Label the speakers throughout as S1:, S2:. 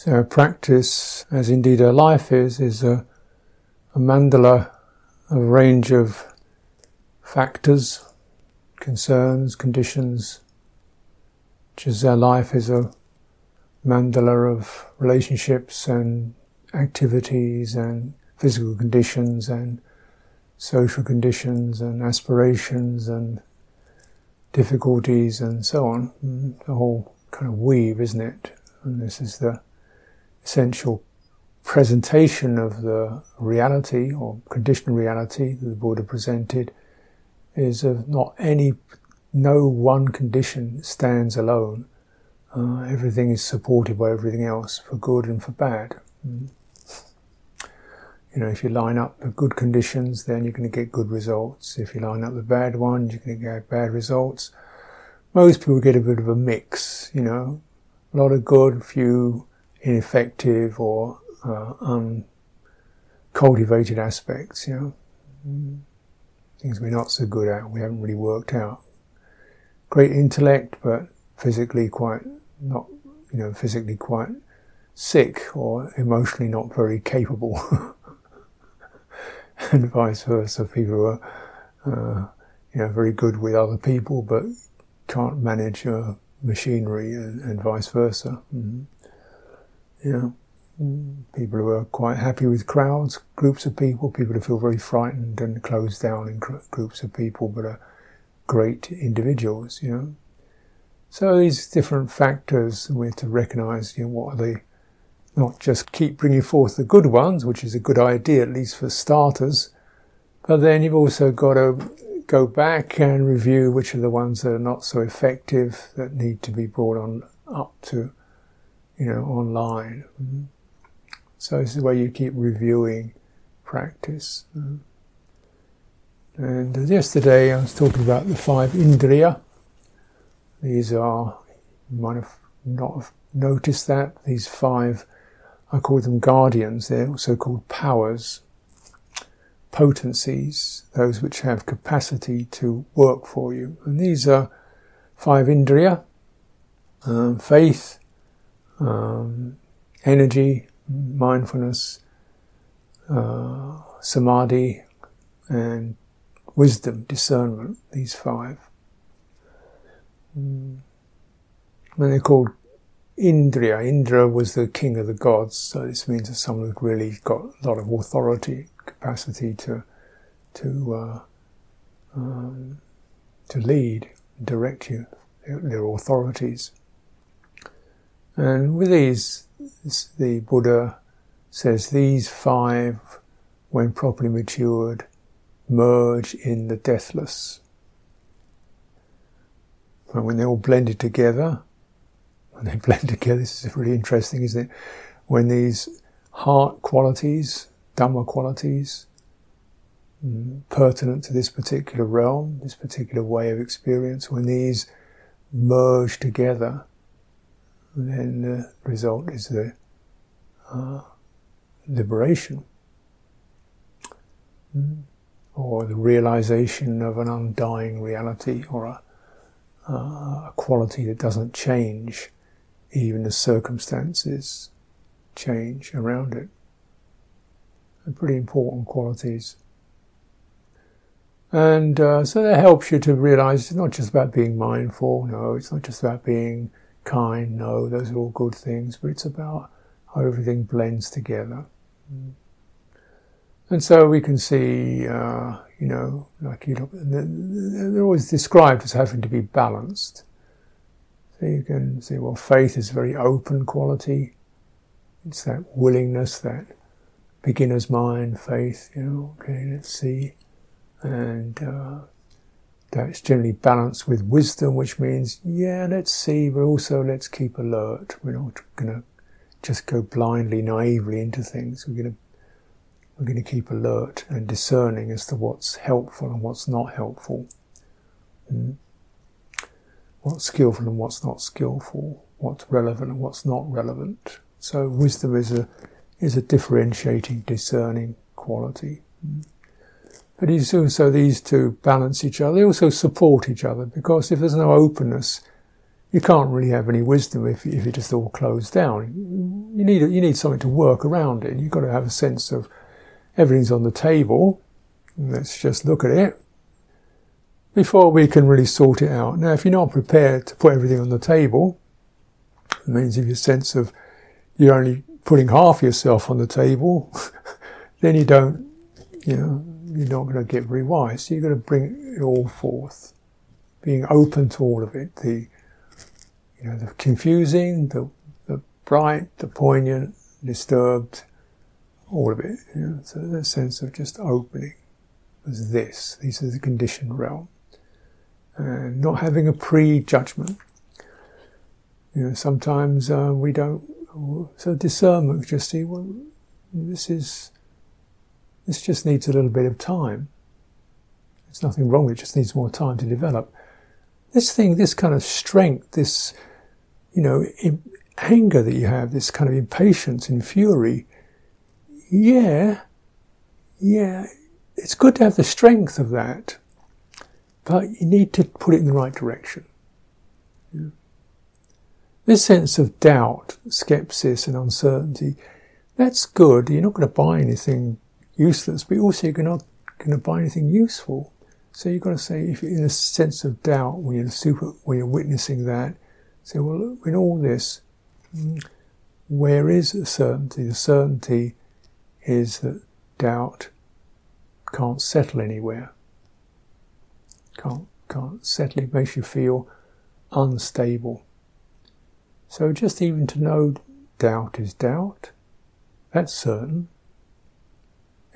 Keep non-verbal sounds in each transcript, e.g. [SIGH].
S1: So practice, as indeed our life is, is a, a mandala, a range of factors, concerns, conditions, just our life is a mandala of relationships and activities and physical conditions and social conditions and aspirations and difficulties and so on. Mm, the whole kind of weave, isn't it? And this is the essential presentation of the reality or conditioned reality that the Buddha presented is of not any, no one condition stands alone. Uh, everything is supported by everything else for good and for bad. Mm. You know, if you line up the good conditions, then you're going to get good results. If you line up the bad ones, you're going to get bad results. Most people get a bit of a mix, you know, a lot of good, few ineffective or uh, uncultivated aspects, you know. Things we're not so good at, we haven't really worked out. Great intellect, but physically quite not, you know, physically quite sick or emotionally not very capable. [LAUGHS] and vice versa. People who are, uh, you know, very good with other people, but can't manage uh, machinery and, and, vice versa. Mm-hmm. Yeah. People who are quite happy with crowds, groups of people, people who feel very frightened and closed down in gr- groups of people, but are great individuals, you know. So these different factors, we have to recognize, you know, what are they, not just keep bringing forth the good ones, which is a good idea, at least for starters, but then you've also got to go back and review which are the ones that are not so effective, that need to be brought on up to you know, online. Mm-hmm. So this is where you keep reviewing practice. Mm-hmm. And yesterday I was talking about the five indriya. These are, you might have not have noticed that, these five, I call them guardians, they're also called powers, potencies, those which have capacity to work for you. And these are five indriya, um, faith, um, energy, mindfulness, uh, samadhi, and wisdom, discernment, these five. Mm. And they're called Indriya. Indra was the king of the gods, so this means that someone who's really got a lot of authority, capacity to to uh, um, to lead, direct you. They're authorities. And with these, the Buddha says these five, when properly matured, merge in the deathless. And when they're all blended together, when they [LAUGHS] blend together, this is really interesting, isn't it? When these heart qualities, Dhamma qualities, mm, pertinent to this particular realm, this particular way of experience, when these merge together, then the result is the uh, liberation mm. or the realization of an undying reality or a, uh, a quality that doesn't change even as circumstances change around it. Pretty important qualities. And uh, so that helps you to realize it's not just about being mindful, no, it's not just about being kind, no, those are all good things, but it's about how everything blends together. And so we can see, uh, you know, like you look, they're always described as having to be balanced. So you can see, well, faith is a very open quality. It's that willingness, that beginner's mind, faith, you know, okay, let's see. And, uh, that's generally balanced with wisdom, which means, yeah, let's see, but also let's keep alert. We're not going to just go blindly, naively into things. We're going to we're going to keep alert and discerning as to what's helpful and what's not helpful. Mm. What's skillful and what's not skillful. What's relevant and what's not relevant. So wisdom is a is a differentiating, discerning quality. Mm. But it's also these two balance each other. They also support each other because if there's no openness, you can't really have any wisdom if, if it just all closed down. You need, you need something to work around it. You've got to have a sense of everything's on the table. Let's just look at it before we can really sort it out. Now, if you're not prepared to put everything on the table, it means if your sense of you're only putting half yourself on the table, [LAUGHS] then you don't, you know, you're not going to get very wise. So you've got to bring it all forth, being open to all of it. The, you know, the confusing, the, the bright, the poignant, disturbed, all of it. You know, so that sense of just opening as this. These are the conditioned realm. And not having a prejudgment. You know, sometimes uh, we don't. So discernment, just see, well, this is this just needs a little bit of time. There's nothing wrong it, just needs more time to develop. This thing, this kind of strength, this, you know, anger that you have, this kind of impatience and fury, yeah, yeah, it's good to have the strength of that, but you need to put it in the right direction. Yeah. This sense of doubt, skepsis, and uncertainty, that's good. You're not going to buy anything useless, but also you're not going to buy anything useful. So you've got to say, if you're in a sense of doubt when you're super, when you're witnessing that, say, well, in all this, mm, where is the certainty? The certainty is that doubt can't settle anywhere. Can't can't settle. It makes you feel unstable. So just even to know doubt is doubt, that's certain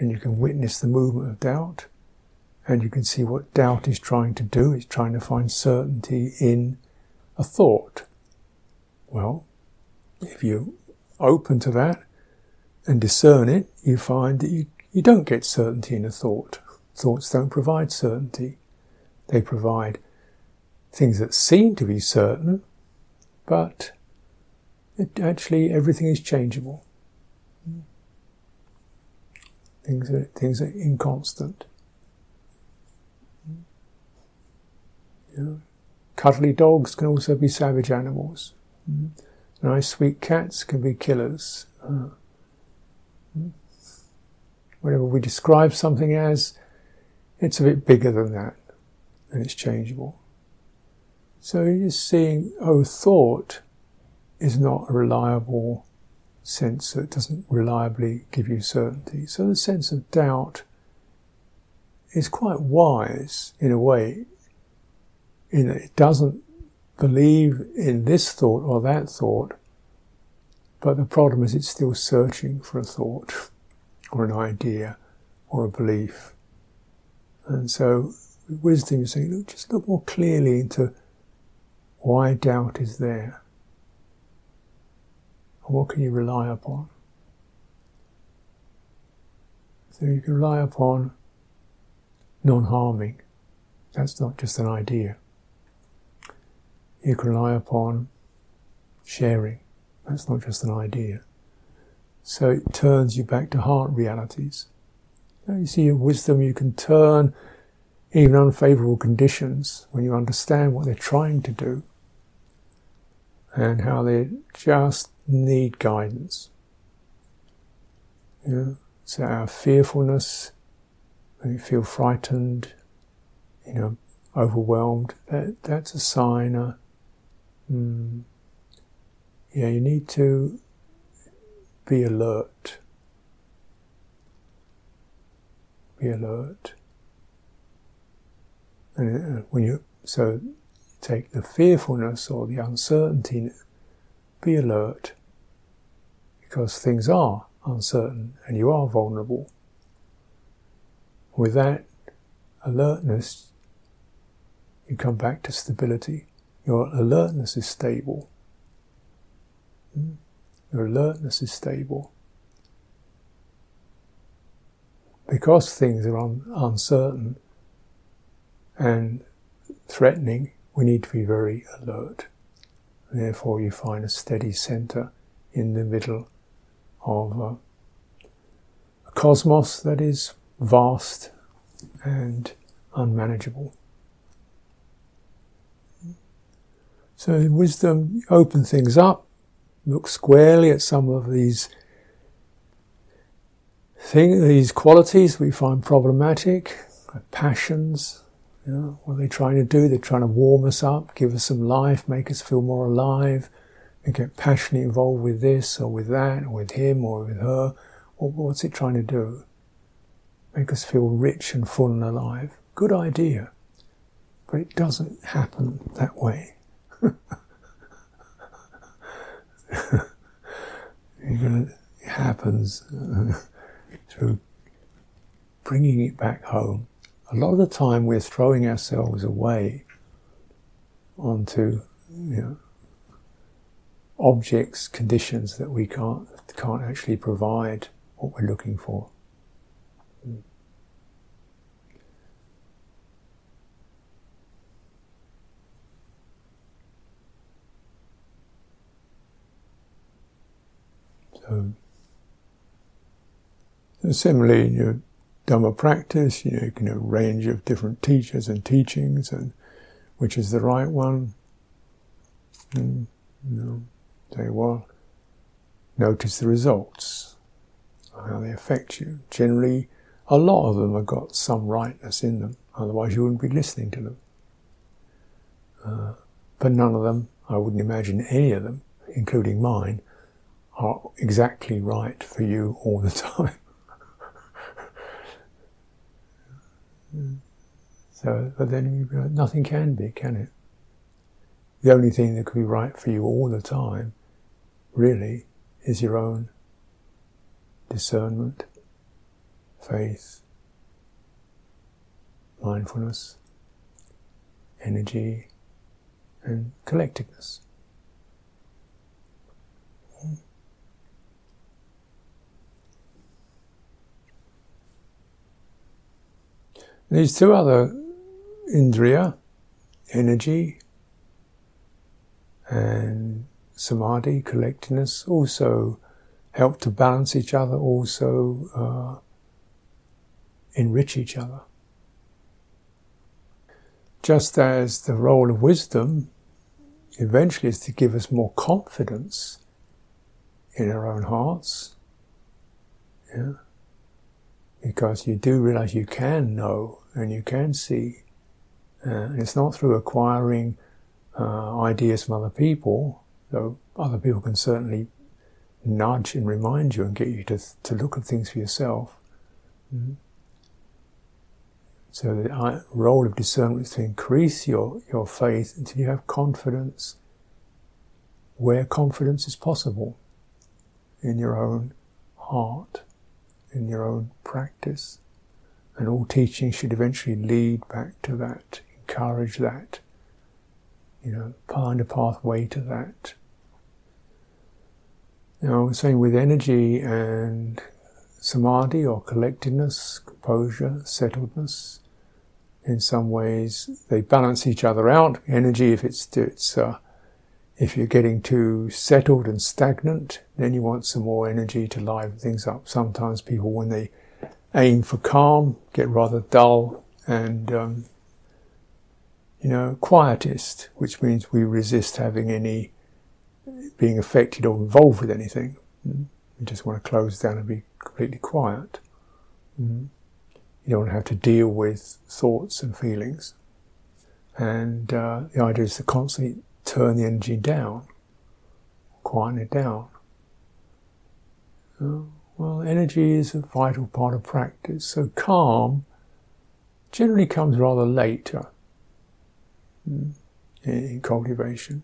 S1: and you can witness the movement of doubt, and you can see what doubt is trying to do. It's trying to find certainty in a thought. Well, if you're open to that and discern it, you find that you, you don't get certainty in a thought. Thoughts don't provide certainty. They provide things that seem to be certain, but it, actually everything is changeable. Things are, things are inconstant. You know, cuddly dogs can also be savage animals. Mm. Nice sweet cats can be killers. Uh, mm. Whatever we describe something as, it's a bit bigger than that, and it's changeable. So you're just seeing, oh, thought is not a reliable sense that doesn't reliably give you certainty. So the sense of doubt is quite wise in a way, in that it doesn't believe in this thought or that thought, but the problem is it's still searching for a thought or an idea or a belief. And so wisdom is saying, look, just look more clearly into why doubt is there. What can you rely upon? So you can rely upon non harming. That's not just an idea. You can rely upon sharing. That's not just an idea. So it turns you back to heart realities. You see, in wisdom, you can turn even unfavorable conditions when you understand what they're trying to do and how they just need guidance. Know, so our fearfulness, when you feel frightened, you know, overwhelmed, that, that's a sign. Uh, mm, yeah, you need to be alert. Be alert. And uh, when you so take the fearfulness or the uncertainty be alert because things are uncertain and you are vulnerable. With that alertness, you come back to stability. Your alertness is stable. Your alertness is stable. Because things are un- uncertain and threatening, we need to be very alert. Therefore, you find a steady center in the middle of a, a cosmos that is vast and unmanageable. So in wisdom, open things up, look squarely at some of these thing, these qualities we find problematic, passions. You know, what are they trying to do? They're trying to warm us up, give us some life, make us feel more alive. We get passionately involved with this or with that or with him or with her. what's it trying to do? Make us feel rich and full and alive. Good idea. But it doesn't happen that way. [LAUGHS] it happens [LAUGHS] through bringing it back home. A lot of the time we're throwing ourselves away onto you know, objects, conditions that we can't can't actually provide what we're looking for. So similarly, in your Dhamma practice, you know, you can have a range of different teachers and teachings, and which is the right one. And, you know, say, well, notice the results, how they affect you. Generally, a lot of them have got some rightness in them, otherwise you wouldn't be listening to them. Uh, but none of them, I wouldn't imagine any of them, including mine, are exactly right for you all the [LAUGHS] time. So, but then you, nothing can be, can it? The only thing that could be right for you all the time, really, is your own discernment, faith, mindfulness, energy, and collectedness. These two other indriya, energy and samadhi, collectedness, also help to balance each other, also uh, enrich each other. Just as the role of wisdom eventually is to give us more confidence in our own hearts. Yeah because you do realize you can know and you can see. Uh, and it's not through acquiring uh, ideas from other people, though other people can certainly nudge and remind you and get you to, to look at things for yourself. Mm-hmm. So the role of discernment is to increase your, your faith until you have confidence where confidence is possible in your own heart in your own practice. And all teaching should eventually lead back to that, encourage that, you know, find a pathway to that. Now, I was saying with energy and samadhi or collectedness, composure, settledness, in some ways they balance each other out. Energy, if it's, it's uh, if you're getting too settled and stagnant, then you want some more energy to liven things up. Sometimes people, when they aim for calm, get rather dull and, um, you know, quietist, which means we resist having any being affected or involved with anything. Mm. We just want to close down and be completely quiet. Mm. You don't want to have to deal with thoughts and feelings. And uh, the idea is to constantly turn the energy down, quieten it down. Well, energy is a vital part of practice, so calm generally comes rather later hmm, in cultivation.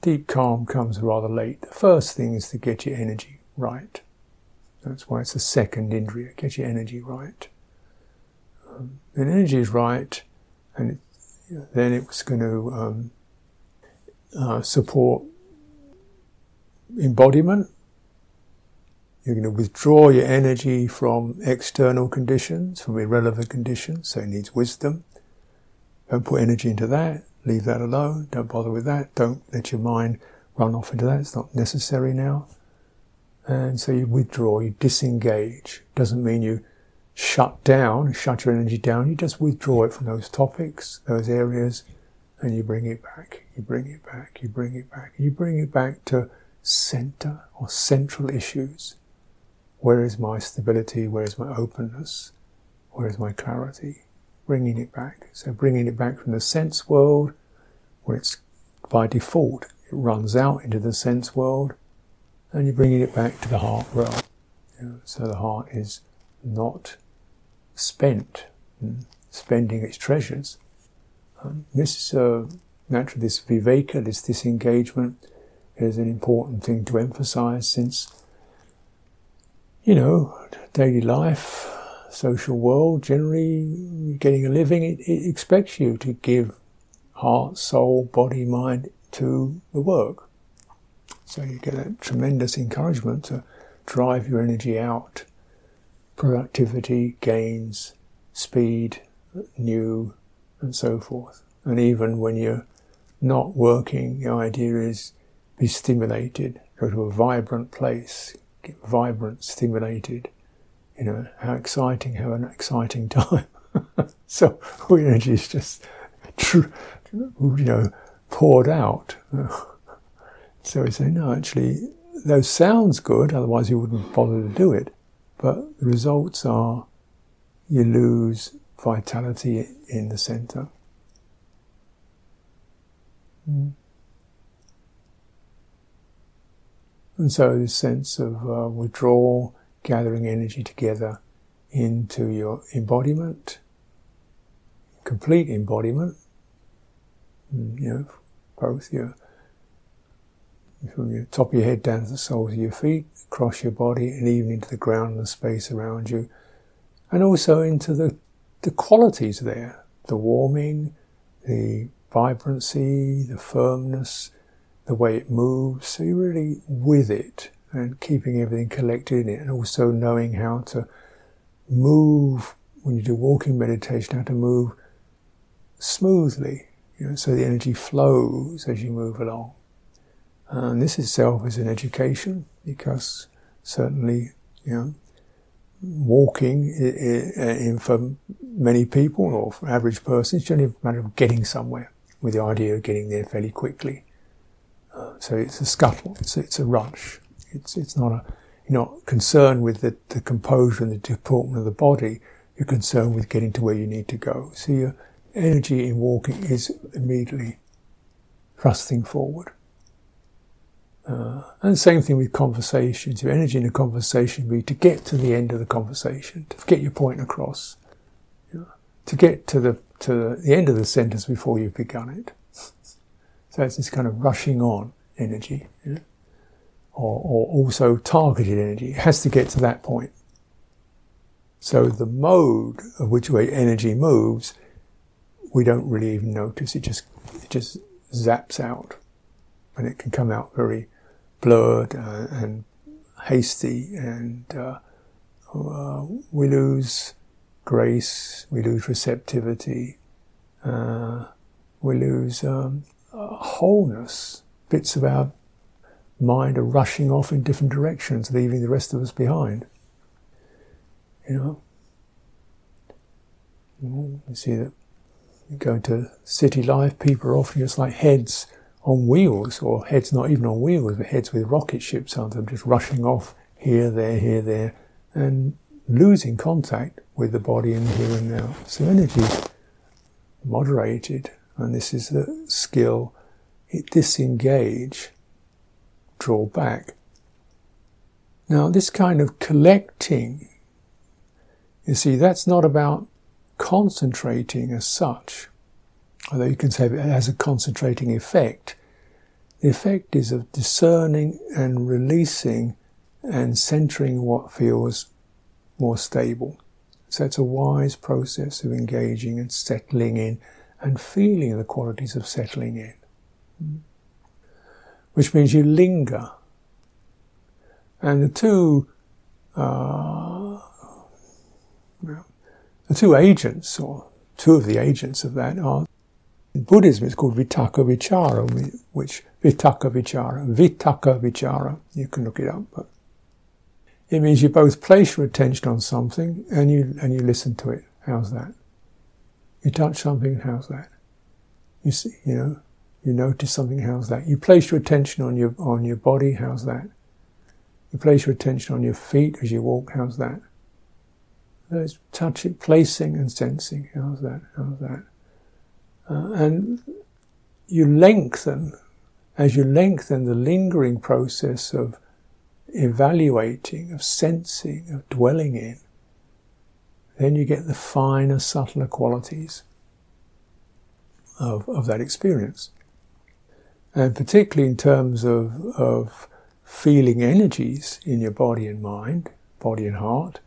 S1: Deep calm comes rather late. The first thing is to get your energy right. That's why it's the second indriya, get your energy right. Um, when energy is right, and it, then it's going to um, uh, support embodiment. You're going to withdraw your energy from external conditions, from irrelevant conditions, so it needs wisdom. Don't put energy into that. Leave that alone. Don't bother with that. Don't let your mind run off into that. It's not necessary now. And so you withdraw, you disengage. Doesn't mean you shut down, shut your energy down. You just withdraw it from those topics, those areas, and you bring it back, you bring it back, you bring it back, you bring it back to center or central issues. Where is my stability? Where is my openness? Where is my clarity? Bringing it back. So bringing it back from the sense world, where it's by default, it runs out into the sense world, and you're bringing it back to the heart realm. So the heart is not spent, mm, spending its treasures. Um, this is uh, naturally this viveka, this disengagement, is an important thing to emphasize since, you know, daily life, social world, generally getting a living, it, it expects you to give heart, soul, body, mind to the work. So you get a tremendous encouragement to drive your energy out. Productivity, gains, speed, new, and so forth. And even when you're not working, the idea is be stimulated, go to a vibrant place, vibrant, stimulated. You know, how exciting, how an exciting [LAUGHS] time. so all energy is just, you know, poured out. [LAUGHS] so we say, no, actually, those sounds good, otherwise you wouldn't bother to do it. But the results are you lose vitality in the center. Mm. And so this sense of uh, withdrawal, gathering energy together into your embodiment, complete embodiment, mm, you know, both your from your top of your head down to the soles of your feet, across your body, and even into the ground and the space around you, and also into the the qualities there, the warming, the vibrancy, the firmness, the way it moves. So you're really with it and keeping everything collected in it, and also knowing how to move when you do walking meditation, how to move smoothly, you know, so the energy flows as you move along. And this itself is an education because certainly, you know, walking uh, in for many people or for average persons, it's only a matter of getting somewhere with the idea of getting there fairly quickly. So it's a scuttle, it's, it's a rush. It's, it's not a, you're not concerned with the, the composure and the deportment of the body, you're concerned with getting to where you need to go. So your energy in walking is immediately thrusting forward. Uh, and same thing with conversations. Your energy in a conversation would be to get to the end of the conversation, to get your point across, you know, to get to the to the end of the sentence before you've begun it. [LAUGHS] So it's this kind of rushing on energy, or, or also targeted energy. It has to get to that point. So the mode of which way energy moves, we don't really even notice. It just it just zaps out, and it can come out very blurred uh, and hasty, and uh, uh, we lose grace, we lose receptivity, uh, we lose um, wholeness. Bits of our mind are rushing off in different directions, leaving the rest of us behind. You know, mm-hmm. you see that you go into city life, people are often just like heads on wheels, or heads not even on wheels, but heads with rocket ships on them, just rushing off here, there, here, there, and losing contact with the body in the here and now. So energy moderated, and this is the skill. It disengage, draw back. Now, this kind of collecting, you see, that's not about concentrating as such although you can say it has a concentrating effect, the effect is of discerning and releasing and centering what feels more stable. So it's a wise process of engaging and settling in and feeling the qualities of settling in. Which means you linger. And the two, uh, the two agents, or two of the agents of that are in Buddhism, it's called vitaka vichara, which vitaka vichara, vitaka vichara. You can look it up, but it means you both place your attention on something and you and you listen to it. How's that? You touch something. How's that? You see, you know, you notice something, how's that? You place your attention on your, on your body, how's that? You place your attention on your feet as you walk, how's that? There's touching, placing and sensing, how's that? How's that? Uh, and you lengthen, as you lengthen the lingering process of evaluating, of sensing, of dwelling in, then you get the finer, subtler qualities of, of that experience. And particularly in terms of, of feeling energies in your body and mind, body and heart,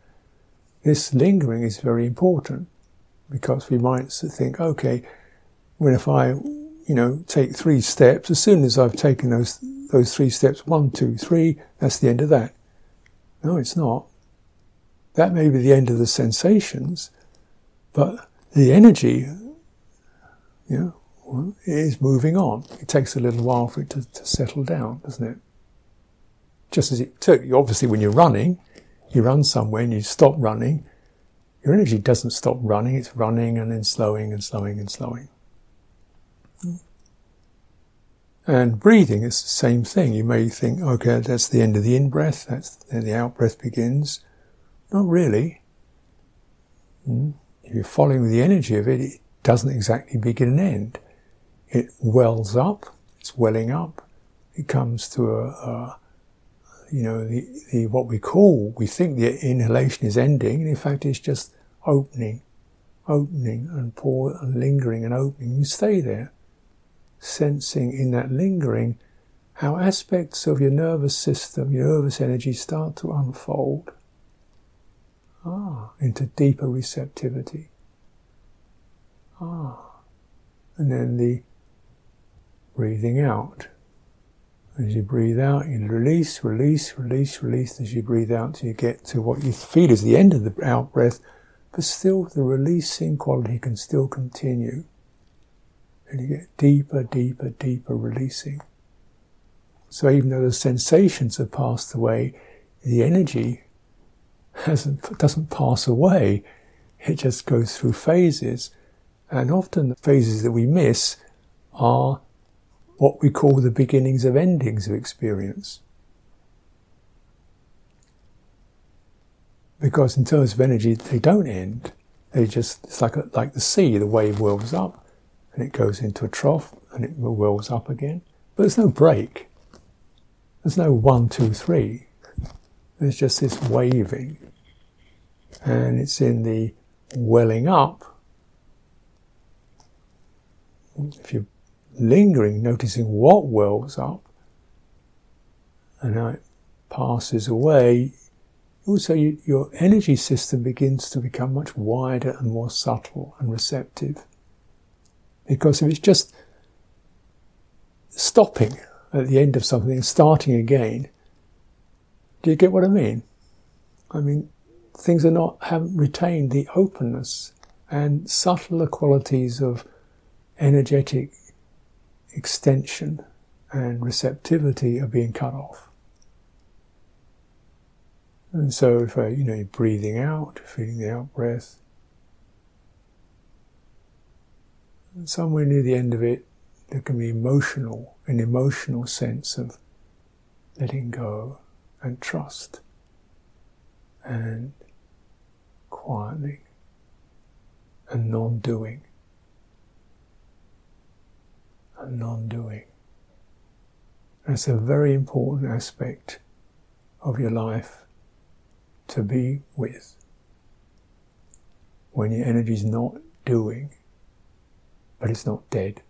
S1: this lingering is very important because we might think, okay, when if I, you know, take three steps, as soon as I've taken those those three steps, one, two, three, that's the end of that. No, it's not. That may be the end of the sensations, but the energy, you know, is moving on. It takes a little while for it to, to settle down, doesn't it? Just as it took, obviously, when you're running, you run somewhere and you stop running, your energy doesn't stop running, it's running and then slowing and slowing and slowing. And breathing is the same thing. You may think, okay, that's the end of the in breath, that's then the out breath begins. Not really. Hmm? If you're following the energy of it, it doesn't exactly begin and end. It wells up, it's welling up, it comes to a, a you know, the, the, what we call, we think the inhalation is ending, and in fact it's just opening, opening and pour and lingering and opening. You stay there, sensing in that lingering how aspects of your nervous system, your nervous energy start to unfold ah, into deeper receptivity. Ah, and then the breathing out. As you breathe out, you release, release, release, release as you breathe out till you get to what you feel is the end of the out breath, but still the releasing quality can still continue. And you get deeper, deeper, deeper releasing. So even though the sensations have passed away, the energy hasn't, doesn't pass away. It just goes through phases. And often the phases that we miss are what we call the beginnings of endings of experience. Because in terms of energy, they don't end. They just, it's like, a, like the sea, the wave whirls up and it goes into a trough and it whirls up again. But there's no break. There's no one, two, three. There's just this waving. And it's in the welling up. If you lingering, noticing what wells up and how it passes away, also you, your energy system begins to become much wider and more subtle and receptive. Because if it's just stopping at the end of something and starting again, do you get what I mean? I mean, things are not, haven't retained the openness and subtler qualities of energetic extension and receptivity are being cut off. And so, if you know, you're breathing out, feeling the out breath, somewhere near the end of it, there can be emotional, an emotional sense of letting go and trust and quietening and non-doing and non-doing. That's a very important aspect of your life to be with. When your energy is not doing, but it's not dead.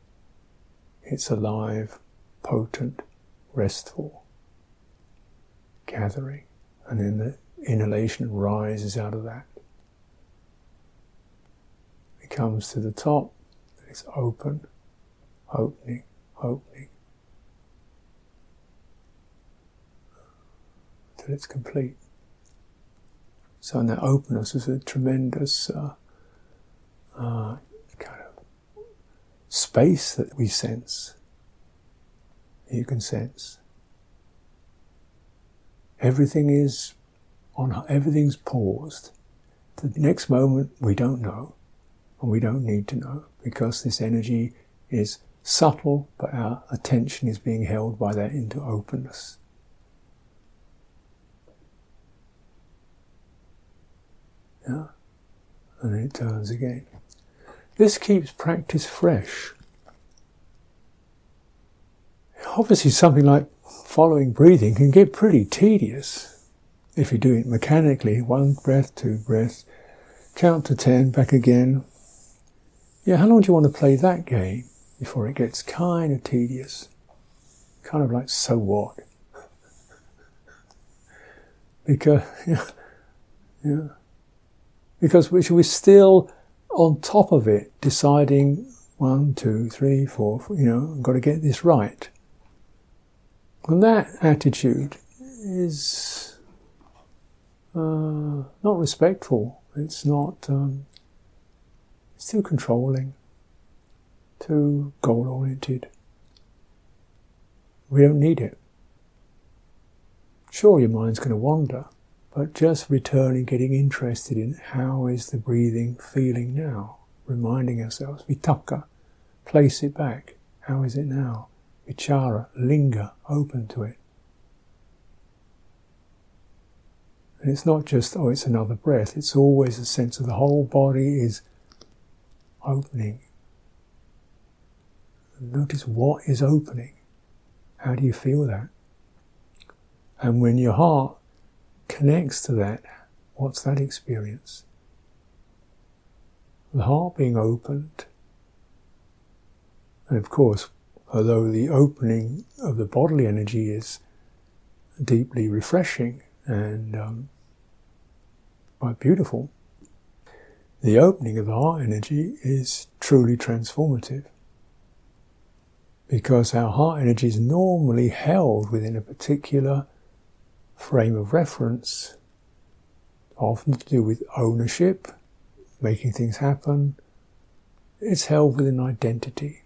S1: It's alive, potent, restful, gathering, and then the inhalation rises out of that. It comes to the top, it's open, opening, opening, till it's complete. So, in that openness is a tremendous uh, uh, kind of space that we sense. You can sense. Everything is on, everything's paused. The next moment we don't know, and we don't need to know, because this energy is subtle, but our attention is being held by that into openness. Yeah? And then it turns again. This keeps practice fresh. Obviously, something like following breathing can get pretty tedious if you do it mechanically one breath, two breaths, count to ten, back again. Yeah, how long do you want to play that game before it gets kind of tedious? Kind of like, so what? because, [LAUGHS] yeah, yeah. Because we're still on top of it, deciding one, two, three, four, four you know, I've got to get this right. And that attitude is uh, not respectful. It's not. Um, it's too controlling, too goal oriented. We don't need it. Sure, your mind's going to wander, but just returning, getting interested in how is the breathing feeling now, reminding ourselves, vitaka, place it back. How is it now? vichara, linger, open to it. And it's not just, oh, it's another breath, it's always a sense of the whole body is opening. Notice what is opening. How do you feel that? And when your heart connects to that, what's that experience? The heart being opened. And of course, although the opening of the bodily energy is deeply refreshing and um, quite beautiful, the opening of the heart energy is truly transformative. Because our heart energy is normally held within a particular frame of reference, often to do with ownership, making things happen. It's held within an identity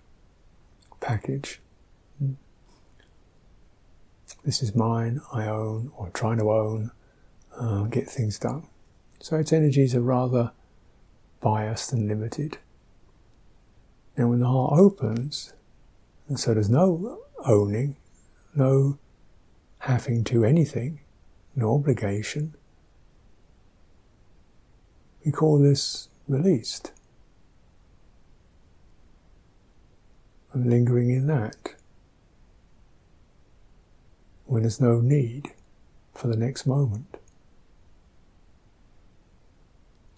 S1: package. Hmm. This is mine, I own, or trying to own, uh, get things done. So its energies are rather biased and limited. Now, when the heart opens, and so there's no owning, no having to anything, no obligation, we call this released. and lingering in that when there's no need for the next moment.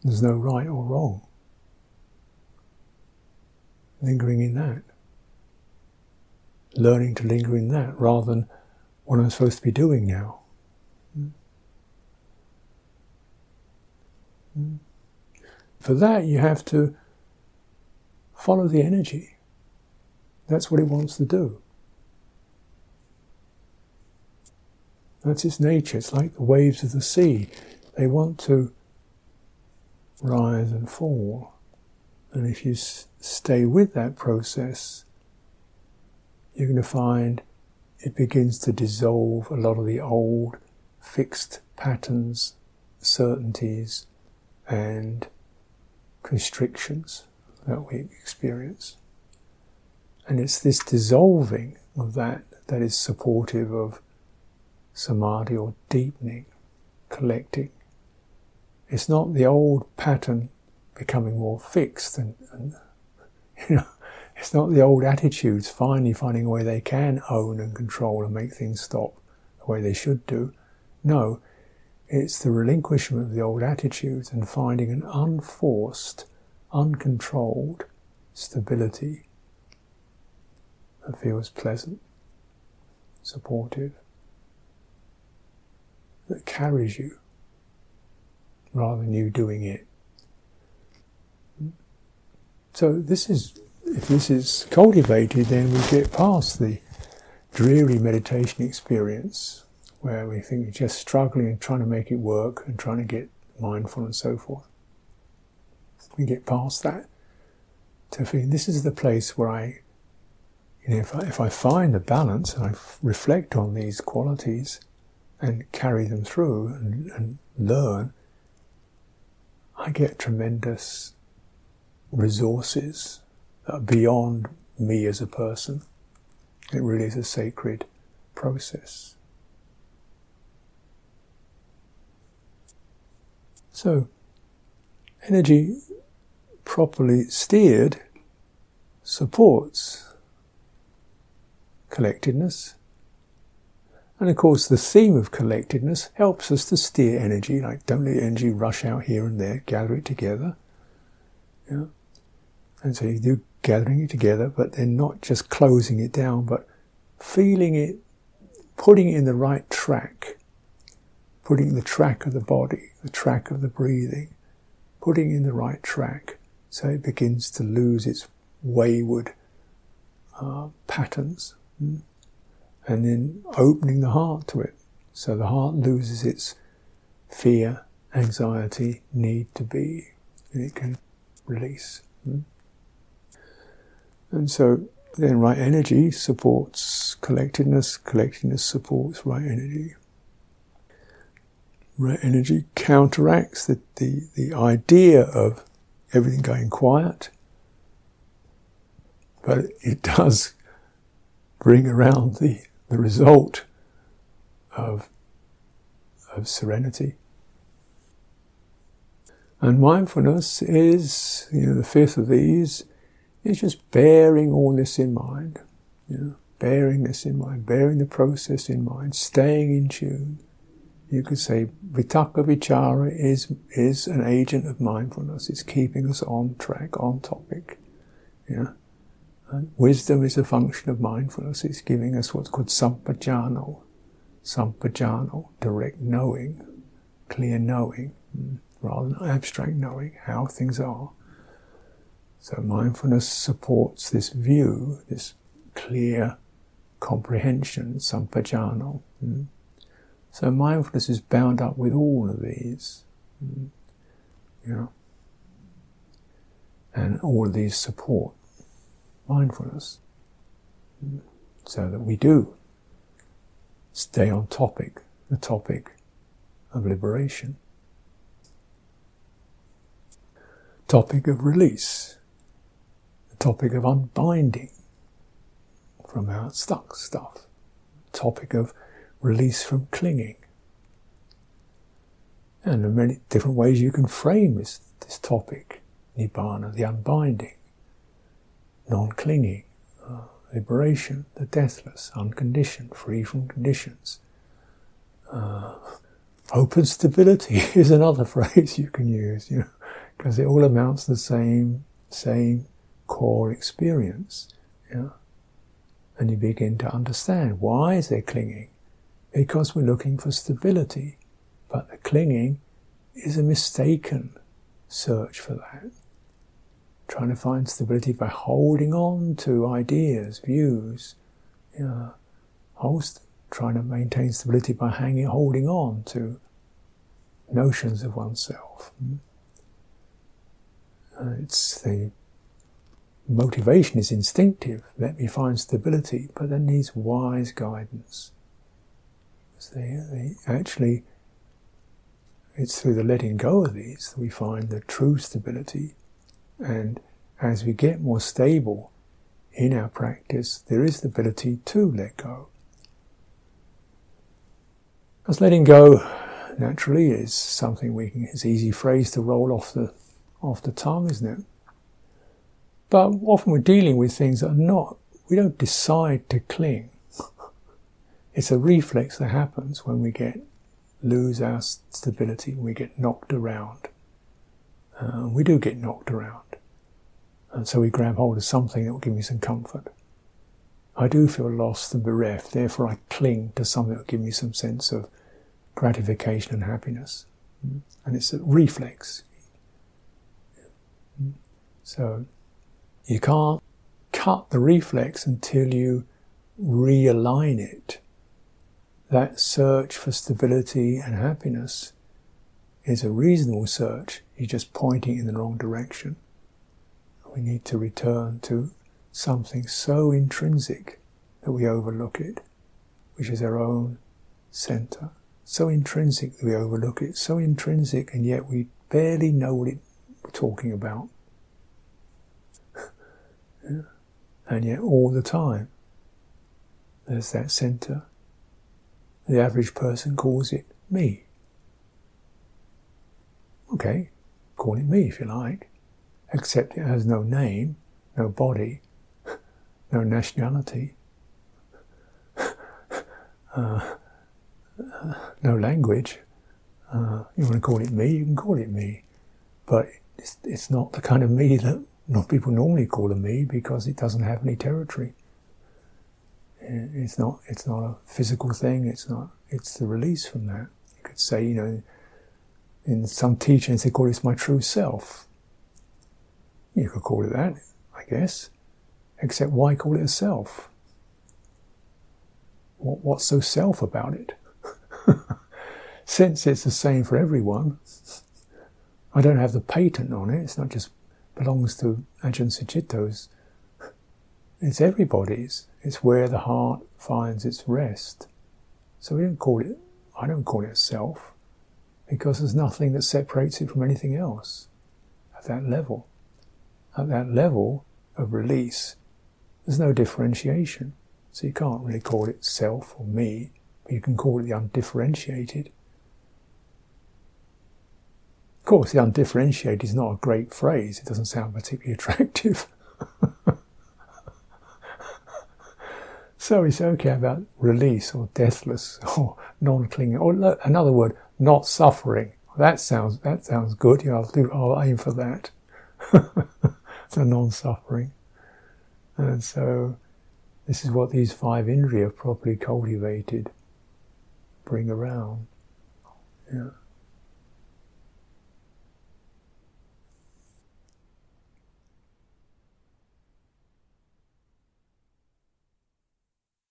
S1: There's no right or wrong. Lingering in that. Learning to linger in that rather than what I'm supposed to be doing now. For that, you have to follow the energy. That's what it wants to do. That's its nature. It's like the waves of the sea. They want to rise and fall. And if you s- stay with that process, you're going to find it begins to dissolve a lot of the old fixed patterns, certainties, and constrictions that we experience. And it's this dissolving of that that is supportive of samadhi or deepening, collecting. It's not the old pattern becoming more fixed and, and [LAUGHS] you know, it's not the old attitudes finally finding a way they can own and control and make things stop the way they should do. No, it's the relinquishment of the old attitudes and finding an unforced, uncontrolled stability that feels pleasant, supportive, that carries you rather than you doing it. So this is, if this is cultivated, then we get past the dreary meditation experience where we think we're just struggling and trying to make it work and trying to get mindful and so forth. We get past that to feel this is the place where I you know, if I, if I find a balance and I f- reflect on these qualities and carry them through and, and learn, I get tremendous resources that are beyond me as a person. It really is a sacred process. So, energy properly steered supports collectedness. And of course, the theme of collectedness helps us to steer energy, like don't let energy rush out here and there, gather it together. Yeah. And so you do gathering it together, but then not just closing it down, but feeling it, putting it in the right track, putting the track of the body, the track of the breathing, putting in the right track so it begins to lose its wayward uh, patterns. Mm. And then opening the heart to it so the heart loses its fear, anxiety, need to be, and it can release. And so then right energy supports collectedness, collectedness supports right energy. Right energy counteracts the, the, the idea of everything going quiet, but it does bring around the, the result of, of serenity. And mindfulness is, you know, the fifth of these is just bearing all this in mind, you know, bearing this in mind, bearing the process in mind, staying in tune. You could say Vitakka Vichara is, is an agent of mindfulness. It's keeping us on track, on topic. Yeah. And wisdom is a function of mindfulness. It's giving us what's called sampajano. Sampajano, direct knowing, clear knowing, hmm, rather than abstract knowing how things are. So mindfulness supports this view, this clear comprehension, sampajano. Mm. So mindfulness is bound up with all of these. Mm. You know, and all of these support mindfulness. Mm. So that we do stay on topic, the topic of liberation. Topic of release topic of unbinding from our stuck stuff, topic of release from clinging. And there are many different ways you can frame this, this topic, Nibbana, the unbinding, non-clinging, uh, liberation, the deathless, unconditioned, free from conditions. Uh, open stability [LAUGHS] is another [LAUGHS] phrase you can use, you know, because it all amounts to the same, same core experience. Yeah? And you begin to understand why is there clinging? Because we're looking for stability. But the clinging is a mistaken search for that. Trying to find stability by holding on to ideas, views, know, host, trying to maintain stability by hanging, holding on to notions of oneself. Hmm? Uh, it's the motivation is instinctive. Let me find stability, but that needs wise guidance. They, they actually, it's through the letting go of these that we find the true stability. And as we get more stable in our practice, there is the ability to let go. Because letting go naturally is something we can, it's an easy phrase to roll off the, off the tongue, isn't it? But often we're dealing with things that are not, we don't decide to cling. It's a reflex that happens when we get, lose our stability, we get knocked around. Uh, we do get knocked around. And so we grab hold of something that will give me some comfort. I do feel lost and bereft, therefore I cling to something that will give me some sense of gratification and happiness. And it's a reflex. So you can't cut the reflex until you realign it. That search for stability and happiness is a reasonable search. You're just pointing in the wrong direction. We need to return to something so intrinsic that we overlook it, which is our own center. So intrinsic that we overlook it, so intrinsic, and yet we barely know what it, we're talking about. And yet, all the time, there's that center. The average person calls it me. Okay, call it me if you like, except it has no name, no body, [LAUGHS] no nationality, [LAUGHS] uh, no language. Uh, you want to call it me, you can call it me. But it's, it's not the kind of me that not people normally call a me because it doesn't have any territory. It's not, it's not a physical thing, it's not, it's the release from that. You could say, you know, in some teachings they call it my true self. You could call it that, I guess. Except why call it a self? What, what's so self about it? [LAUGHS] Since it's the same for everyone, I don't have the patent on it. It's not just belongs to Ajahn Sucitto's. It's everybody's. It's where the heart finds its rest. So we don't call it, I don't call it self, because there's nothing that separates it from anything else at that level. At that level of release, there's no differentiation. So you can't really call it self or me, but you can call it the undifferentiated. Of course, the undifferentiated is not a great phrase. It doesn't sound particularly [LAUGHS] attractive. so we say, okay, about release or deathless [LAUGHS] or non-clinging, or another word, not suffering. That sounds that sounds good. Yeah, I'll do. I'll aim for that. [LAUGHS] so non-suffering, and so this is what these five indriya properly cultivated bring around. Yeah.